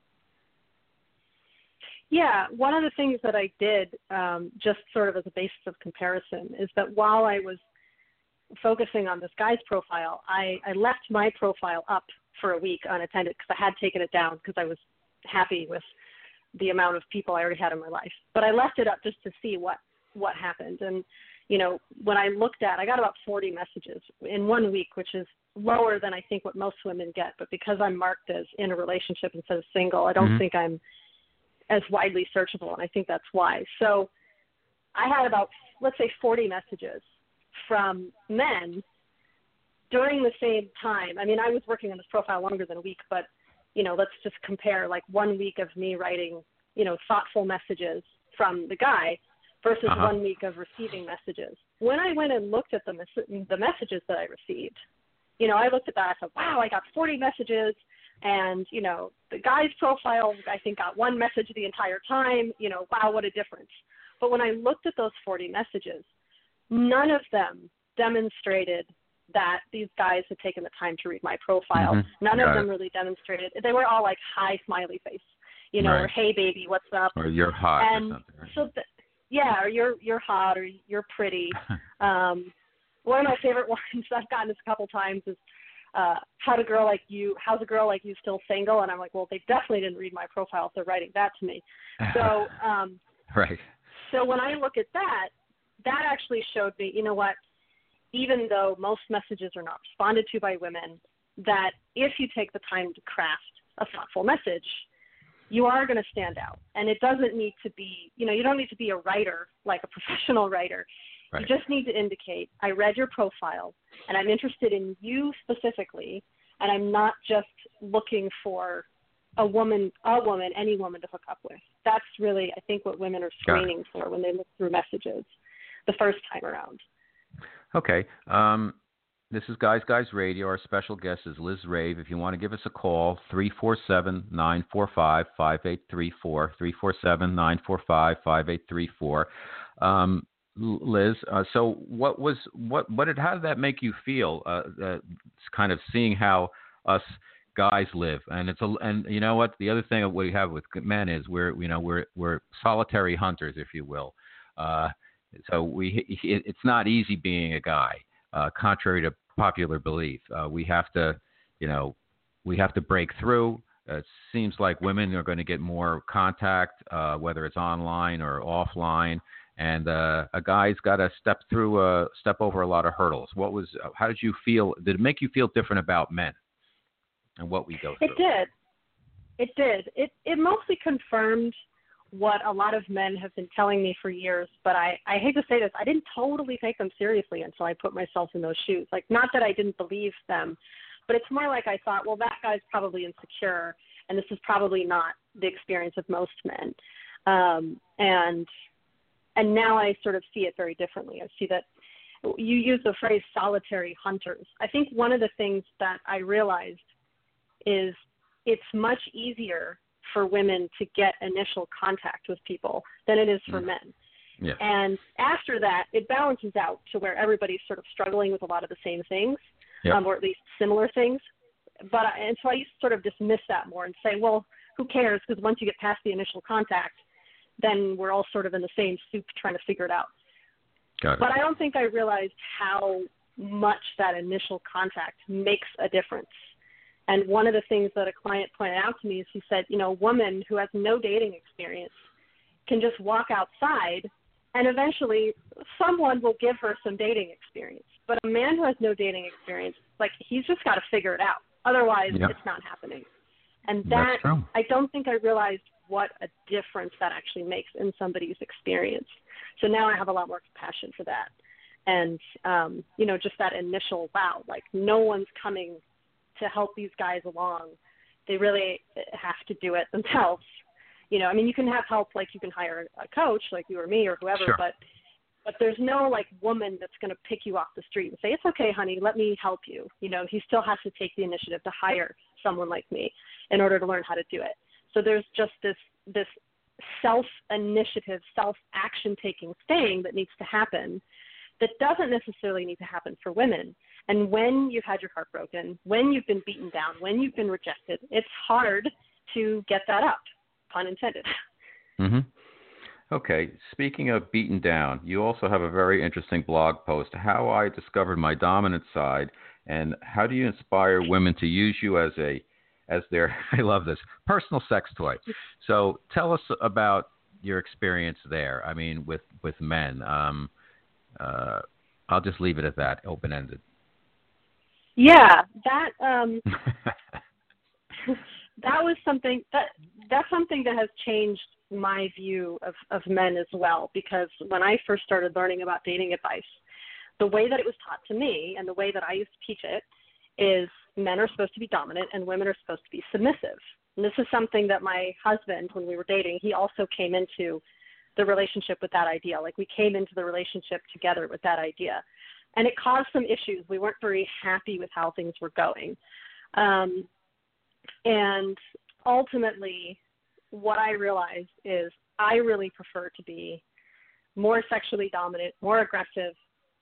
Yeah, one of the things that I did, um, just sort of as a basis of comparison, is that while I was focusing on this guy's profile, I, I left my profile up for a week unattended because I had taken it down because I was happy with the amount of people I already had in my life. But I left it up just to see what what happened. And you know, when I looked at, I got about 40 messages in one week, which is lower than I think what most women get. But because I'm marked as in a relationship instead of single, I don't Mhm. think I'm as widely searchable, and I think that's why. So I had about, let's say, 40 messages from men during the same time. I mean, I was working on this profile longer than a week, but you know, let's just compare like one week of me writing, you know, thoughtful messages from the guy versus Uh-huh. one week of receiving messages. When I went and looked at the mes- the messages that I received, you know, I looked at that. I thought, wow, I got 40 messages, and you know, the guy's profile, I think, got one message the entire time. You know, wow, what a difference. But when I looked at those 40 messages, none of them demonstrated that these guys had taken the time to read my profile. Mhm. None Got of them it. really demonstrated. They were all like hi smiley face, you know, or hey baby, what's up? Or you're hot and or something. Right? so th- yeah, or you're you're hot or you're pretty. Um, one of my favorite ones I've gotten this a couple times is uh, how'd a girl like you how's a girl like you still single? And I'm like, well, they definitely didn't read my profile if they're writing that to me. So um, right. so when I look at that, that actually showed me, you know what? Even though most messages are not responded to by women, that if you take the time to craft a thoughtful message, you are going to stand out. And it doesn't need to be, you know, you don't need to be a writer like a professional writer. Right. You just need to indicate, I read your profile and I'm interested in you specifically, and I'm not just looking for a woman, a woman, any woman to hook up with. That's really, I think, what women are screening for when they look through messages the first time around. Okay. Um, this is Guys Guys Radio. Our special guest is Liz Rave. If you want to give us a call, 347 945 5834. 347 945 5834. Um, Liz, uh, so what was what what did how did that make you feel? Uh, uh, kind of seeing how us guys live, and it's a and you know what the other thing we have with men is we're you know we're we're solitary hunters, if you will. Uh, so we it, it's not easy being a guy uh, contrary to popular belief. Uh, we have to, you know, we have to break through. it seems like women are going to get more contact, uh, whether it's online or offline, and uh, a guy's got to step through, uh, step over a lot of hurdles. What was? How did you feel? Did it make you feel different about men and what we go through? It did. It did. It it mostly confirmed what a lot of men have been telling me for years, but I, I hate to say this, I didn't totally take them seriously until I put myself in those shoes. Like, not that I didn't believe them, but it's more like I thought, well, that guy's probably insecure, and this is probably not the experience of most men. Um, and and now I sort of see it very differently. I see that you use the phrase solitary hunters. I think one of the things that I realized is it's much easier for women to get initial contact with people than it is for mm. men. Yeah. And after that, it balances out to where everybody's sort of struggling with a lot of the same things, yep. um, or at least similar things. But I, and so I used to sort of dismiss that more and say, well, who cares? Because once you get past the initial contact, then we're all sort of in the same soup trying to figure it out. Got it. But I don't think I realized how much that initial contact makes a difference and one of the things that a client pointed out to me is he said, you know, a woman who has no dating experience can just walk outside and eventually someone will give her some dating experience. But a man who has no dating experience, like he's just got to figure it out. Otherwise, yeah. it's not happening. And that I don't think I realized what a difference that actually makes in somebody's experience. So now I have a lot more compassion for that. And um, you know, just that initial wow, like no one's coming to help these guys along. They really have to do it themselves. You know, I mean, you can have help like you can hire a coach like you or me or whoever, sure. but but there's no like woman that's going to pick you off the street and say it's okay, honey, let me help you. You know, he still has to take the initiative to hire someone like me in order to learn how to do it. So there's just this this self initiative, self action taking thing that needs to happen that doesn't necessarily need to happen for women. And when you've had your heart broken, when you've been beaten down, when you've been rejected, it's hard to get that up, pun intended. Mhm. Okay, speaking of beaten down, you also have a very interesting blog post, How I Discovered My Dominant Side, and how do you inspire women to use you as a as their I love this, personal sex toy. So tell us about your experience there. I mean with with men. Um, uh, I'll just leave it at that, open ended. Yeah, that um, that was something that that's something that has changed my view of of men as well. Because when I first started learning about dating advice, the way that it was taught to me and the way that I used to teach it is men are supposed to be dominant and women are supposed to be submissive. And this is something that my husband, when we were dating, he also came into the relationship with that idea. Like we came into the relationship together with that idea and it caused some issues. We weren't very happy with how things were going. Um, and ultimately, what I realized is I really prefer to be more sexually dominant, more aggressive,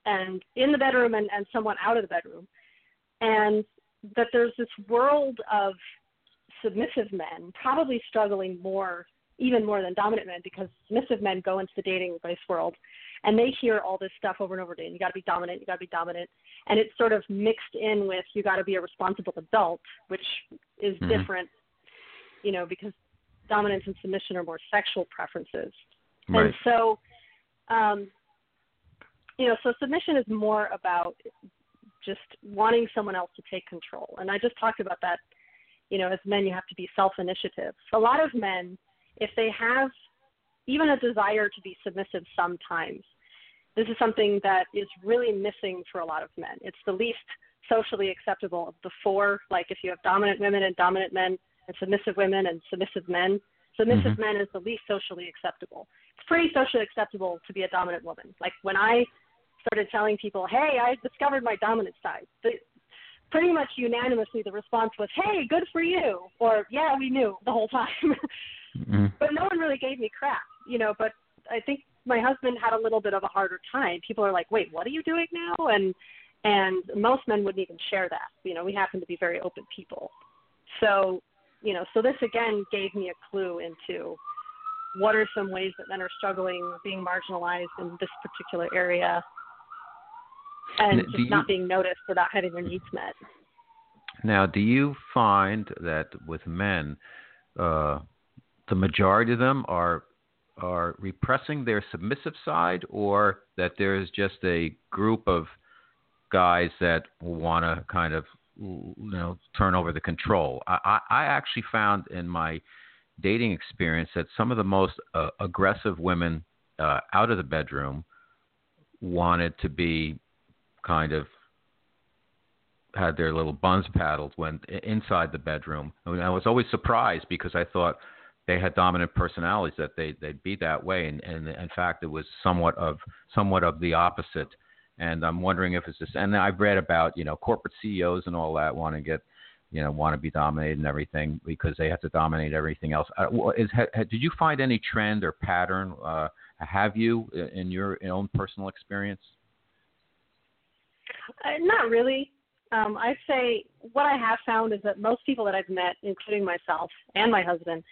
and in the bedroom and, and somewhat out of the bedroom. And that there's this world of submissive men probably struggling more, even more than dominant men, because submissive men go into the dating advice world and they hear all this stuff over and over again. You got to be dominant. You got to be dominant, and it's sort of mixed in with you got to be a responsible adult, which is mm-hmm. different, you know, because dominance and submission are more sexual preferences, right. and so, um, you know, so submission is more about just wanting someone else to take control, and I just talked about that you know, as men, you have to be self initiative. A lot of men, if they have even a desire to be submissive sometimes, this is something that is really missing for a lot of men. It's the least socially acceptable of the four. Like if you have dominant women and dominant men, and submissive women and submissive men, submissive mm-hmm. men is the least socially acceptable. It's pretty socially acceptable to be a dominant woman. Like when I started telling people, "Hey, I discovered my dominant side," the, pretty much unanimously the response was, "Hey, good for you," or "Yeah, we knew the whole time." mm-hmm. But no one really gave me crap, you know. But I think my husband had a little bit of a harder time. People are like, "Wait, what are you doing now?" and and most men wouldn't even share that. You know, we happen to be very open people. So, you know, so this again gave me a clue into what are some ways that men are struggling, being marginalized in this particular area, and just you, not being noticed without having their needs met. Now, do you find that with men, uh, the majority of them are are repressing their submissive side, or that there's just a group of guys that want to kind of you know turn over the control. I, I actually found in my dating experience that some of the most uh, aggressive women uh, out of the bedroom wanted to be kind of had their little buns paddled when inside the bedroom. I, mean, I was always surprised because I thought they had dominant personalities that they they'd be that way, and, and in fact it was somewhat of somewhat of the opposite. And I'm wondering if it's this. And I've read about you know corporate CEOs and all that want to get you know want to be dominated and everything because they have to dominate everything else. Uh, is, ha, did you find any trend or pattern? Uh, have you in your own personal experience? Uh, not really. Um, I'd say what I have found is that most people that I've met, including myself and my husband,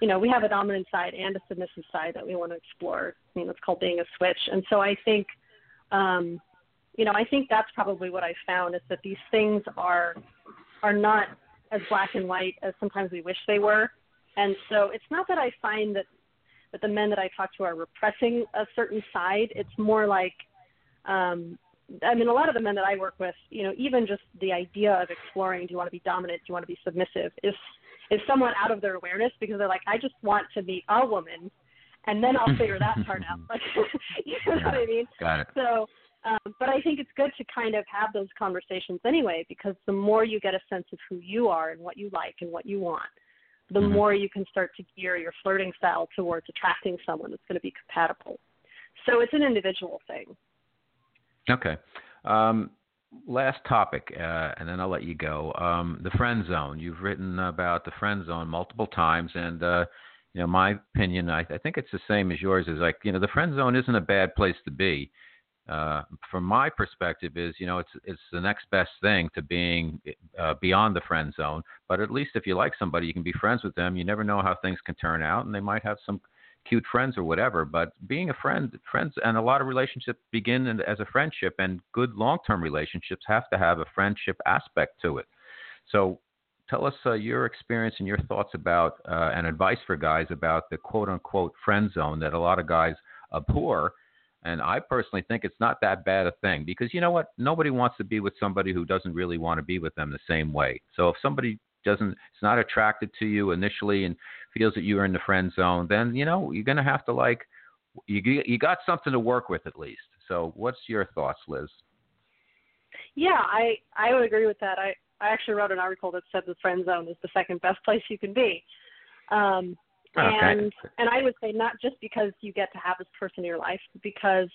you know, we have a dominant side and a submissive side that we want to explore. I mean, it's called being a switch. And so I think, um, you know, I think that's probably what I found is that these things are are not as black and white as sometimes we wish they were. And so it's not that I find that that the men that I talk to are repressing a certain side. It's more like um, I mean, a lot of the men that I work with, you know, even just the idea of exploring, do you want to be dominant, do you want to be submissive, is is somewhat out of their awareness because they're like, I just want to meet a woman, and then I'll figure that part out. Like, you know what I mean? Got it. So, um, but I think it's good to kind of have those conversations anyway because the more you get a sense of who you are and what you like and what you want, the mm-hmm. more you can start to gear your flirting style towards attracting someone that's going to be compatible. So it's an individual thing. Okay. Um, last topic, uh, and then I'll let you go. Um, the friend zone. You've written about the friend zone multiple times, and uh, you know my opinion. I, I think it's the same as yours. Is like you know the friend zone isn't a bad place to be. Uh, from my perspective, is you know it's it's the next best thing to being uh, beyond the friend zone. But at least if you like somebody, you can be friends with them. You never know how things can turn out, and they might have some cute friends or whatever. But being a friend, friends, and a lot of relationships begin as a friendship, and good long-term relationships have to have a friendship aspect to it. So, tell us uh, your experience and your thoughts about uh, and advice for guys about the quote-unquote friend zone that a lot of guys abhor. And I personally think it's not that bad a thing because you know what? Nobody wants to be with somebody who doesn't really want to be with them the same way. So if somebody doesn't, it's not attracted to you initially, and feels that you are in the friend zone, then you know you're going to have to like you you got something to work with at least. So, what's your thoughts, Liz? Yeah, I I would agree with that. I I actually wrote an article that said the friend zone is the second best place you can be. Um, okay. And and I would say not just because you get to have this person in your life, because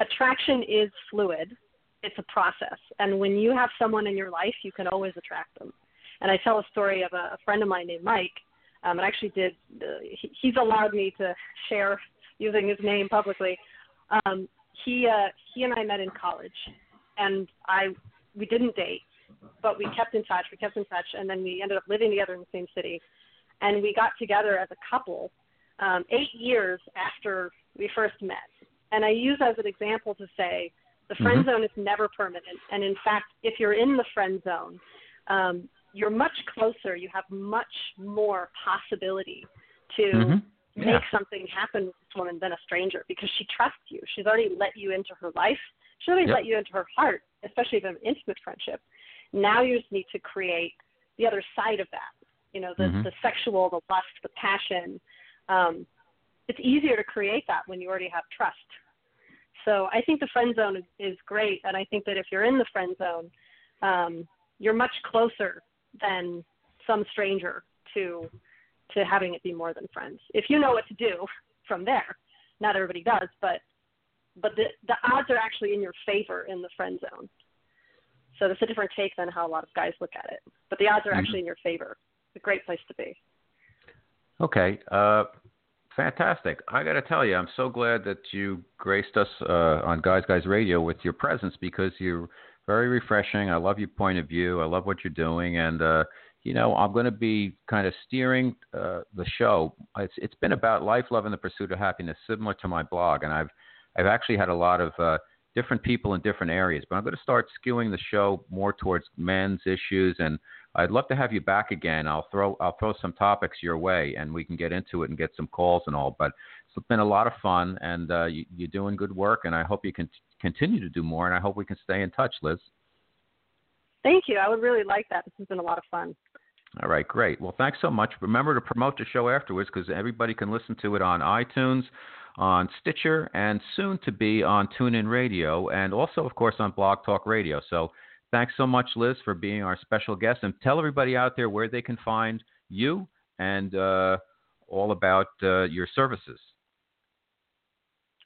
attraction is fluid. It's a process, and when you have someone in your life, you can always attract them. And I tell a story of a, a friend of mine named Mike um, and actually did. Uh, he, he's allowed me to share using his name publicly. Um, he uh, he and I met in college, and I we didn't date, but we kept in touch. We kept in touch, and then we ended up living together in the same city, and we got together as a couple um, eight years after we first met. And I use as an example to say the friend mm-hmm. zone is never permanent, and in fact, if you're in the friend zone, um, you're much closer. You have much more possibility to mm-hmm. yeah. make something happen with this woman than a stranger because she trusts you. She's already let you into her life. She's already yep. let you into her heart, especially if you have an intimate friendship. Now you just need to create the other side of that. You know, the Mhm. the sexual, the lust, the passion. Um, it's easier to create that when you already have trust. So I think the friend zone is, is great, and I think that if you're in the friend zone, um, you're much closer than some stranger to to having it be more than friends. If you know what to do from there, not everybody does, but but the the odds are actually in your favor in the friend zone. So that's a different take than how a lot of guys look at it. But the odds are actually in your favor. It's a great place to be. Okay. Uh, fantastic. I got to tell you, I'm so glad that you graced us uh, on Guys Guys Radio with your presence because you're very refreshing. I love your point of view. I love what you're doing, and uh, you know, I'm going to be kind of steering uh, the show. It's it's been about life, love, and the pursuit of happiness, similar to my blog, and I've I've actually had a lot of uh, different people in different areas, but I'm going to start skewing the show more towards men's issues and I'd love to have you back again. I'll throw I'll throw some topics your way, and we can get into it and get some calls and all. But it's been a lot of fun, and uh, you, you're doing good work, and I hope you can continue to do more, and I hope we can stay in touch, Liz. Thank you. I would really like that. This has been a lot of fun. All right, great. Well, thanks so much. Remember to promote the show afterwards because everybody can listen to it on iTunes, on Stitcher, and soon to be on TuneIn Radio, and also, of course, on Blog Talk Radio. So thanks so much, Liz, for being our special guest. And tell everybody out there where they can find you and uh, all about uh, your services.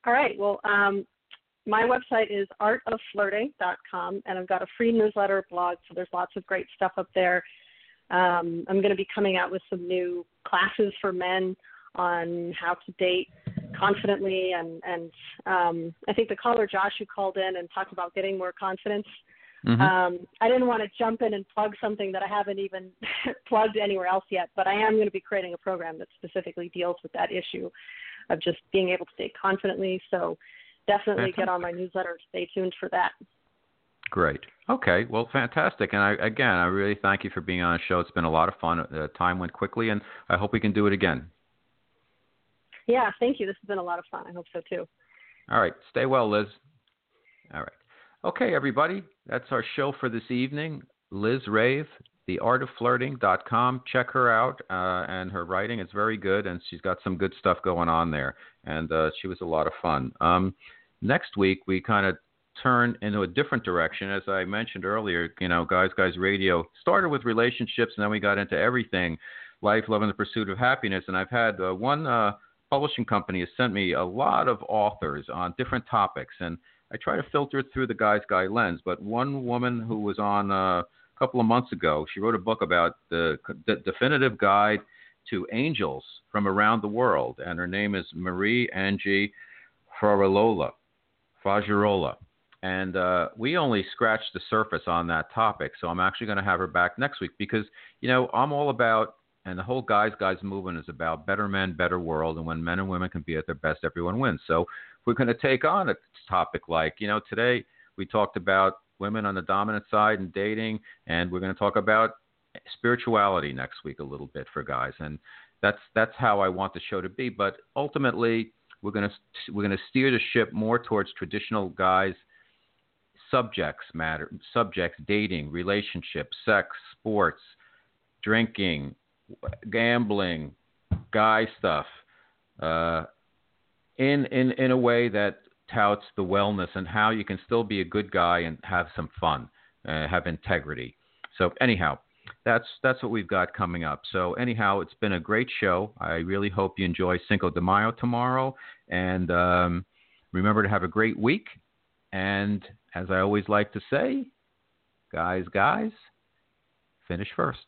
All right. Well, um, my website is artofflirting.com, and I've got a free newsletter blog, so there's lots of great stuff up there. Um, I'm going to be coming out with some new classes for men on how to date confidently, and and um, I think the caller Josh who called in and talked about getting more confidence. Mm-hmm. Um, I didn't want to jump in and plug something that I haven't even plugged anywhere else yet, but I am going to be creating a program that specifically deals with that issue of just being able to date confidently. So definitely get on my newsletter. Stay tuned for that. Great. Okay. Well, fantastic. And I, again, I really thank you for being on the show. It's been a lot of fun. The time went quickly, and I hope we can do it again. Yeah, thank you. This has been a lot of fun. I hope so too. All right. Stay well, Liz. All right. Okay, everybody. That's our show for this evening. Liz Rave, theartofflirting.com. Check her out, uh, and her writing is very good, and she's got some good stuff going on there. And uh, she was a lot of fun. Um, next week, we kind of turn into a different direction. As I mentioned earlier, you know, Guys Guys Radio started with relationships, and then we got into everything life, love, and the pursuit of happiness. And I've had uh, one uh, publishing company has sent me a lot of authors on different topics, and I try to filter it through the Guys Guy lens. But one woman who was on uh, a couple of months ago, she wrote a book about the, the definitive guide to angels from around the world, and her name is Marie Angie Fararola, Fajarola. And uh, we only scratched the surface on that topic, so I'm actually going to have her back next week because, you know, I'm all about, and the whole Guys Guys movement is about better men, better world, and when men and women can be at their best, everyone wins. So we're going to take on a topic like, you know, today we talked about women on the dominant side and dating, and we're going to talk about spirituality next week a little bit for guys, and that's that's how I want the show to be. But ultimately, we're going to we're to steer the ship more towards traditional guys subjects matter subjects dating relationships sex sports drinking gambling guy stuff uh, in in in a way that touts the wellness and how you can still be a good guy and have some fun uh, have integrity. So anyhow that's that's what we've got coming up. So anyhow it's been a great show. I really hope you enjoy cinco de mayo tomorrow. And um, remember to have a great week. And as I always like to say, guys, guys, finish first.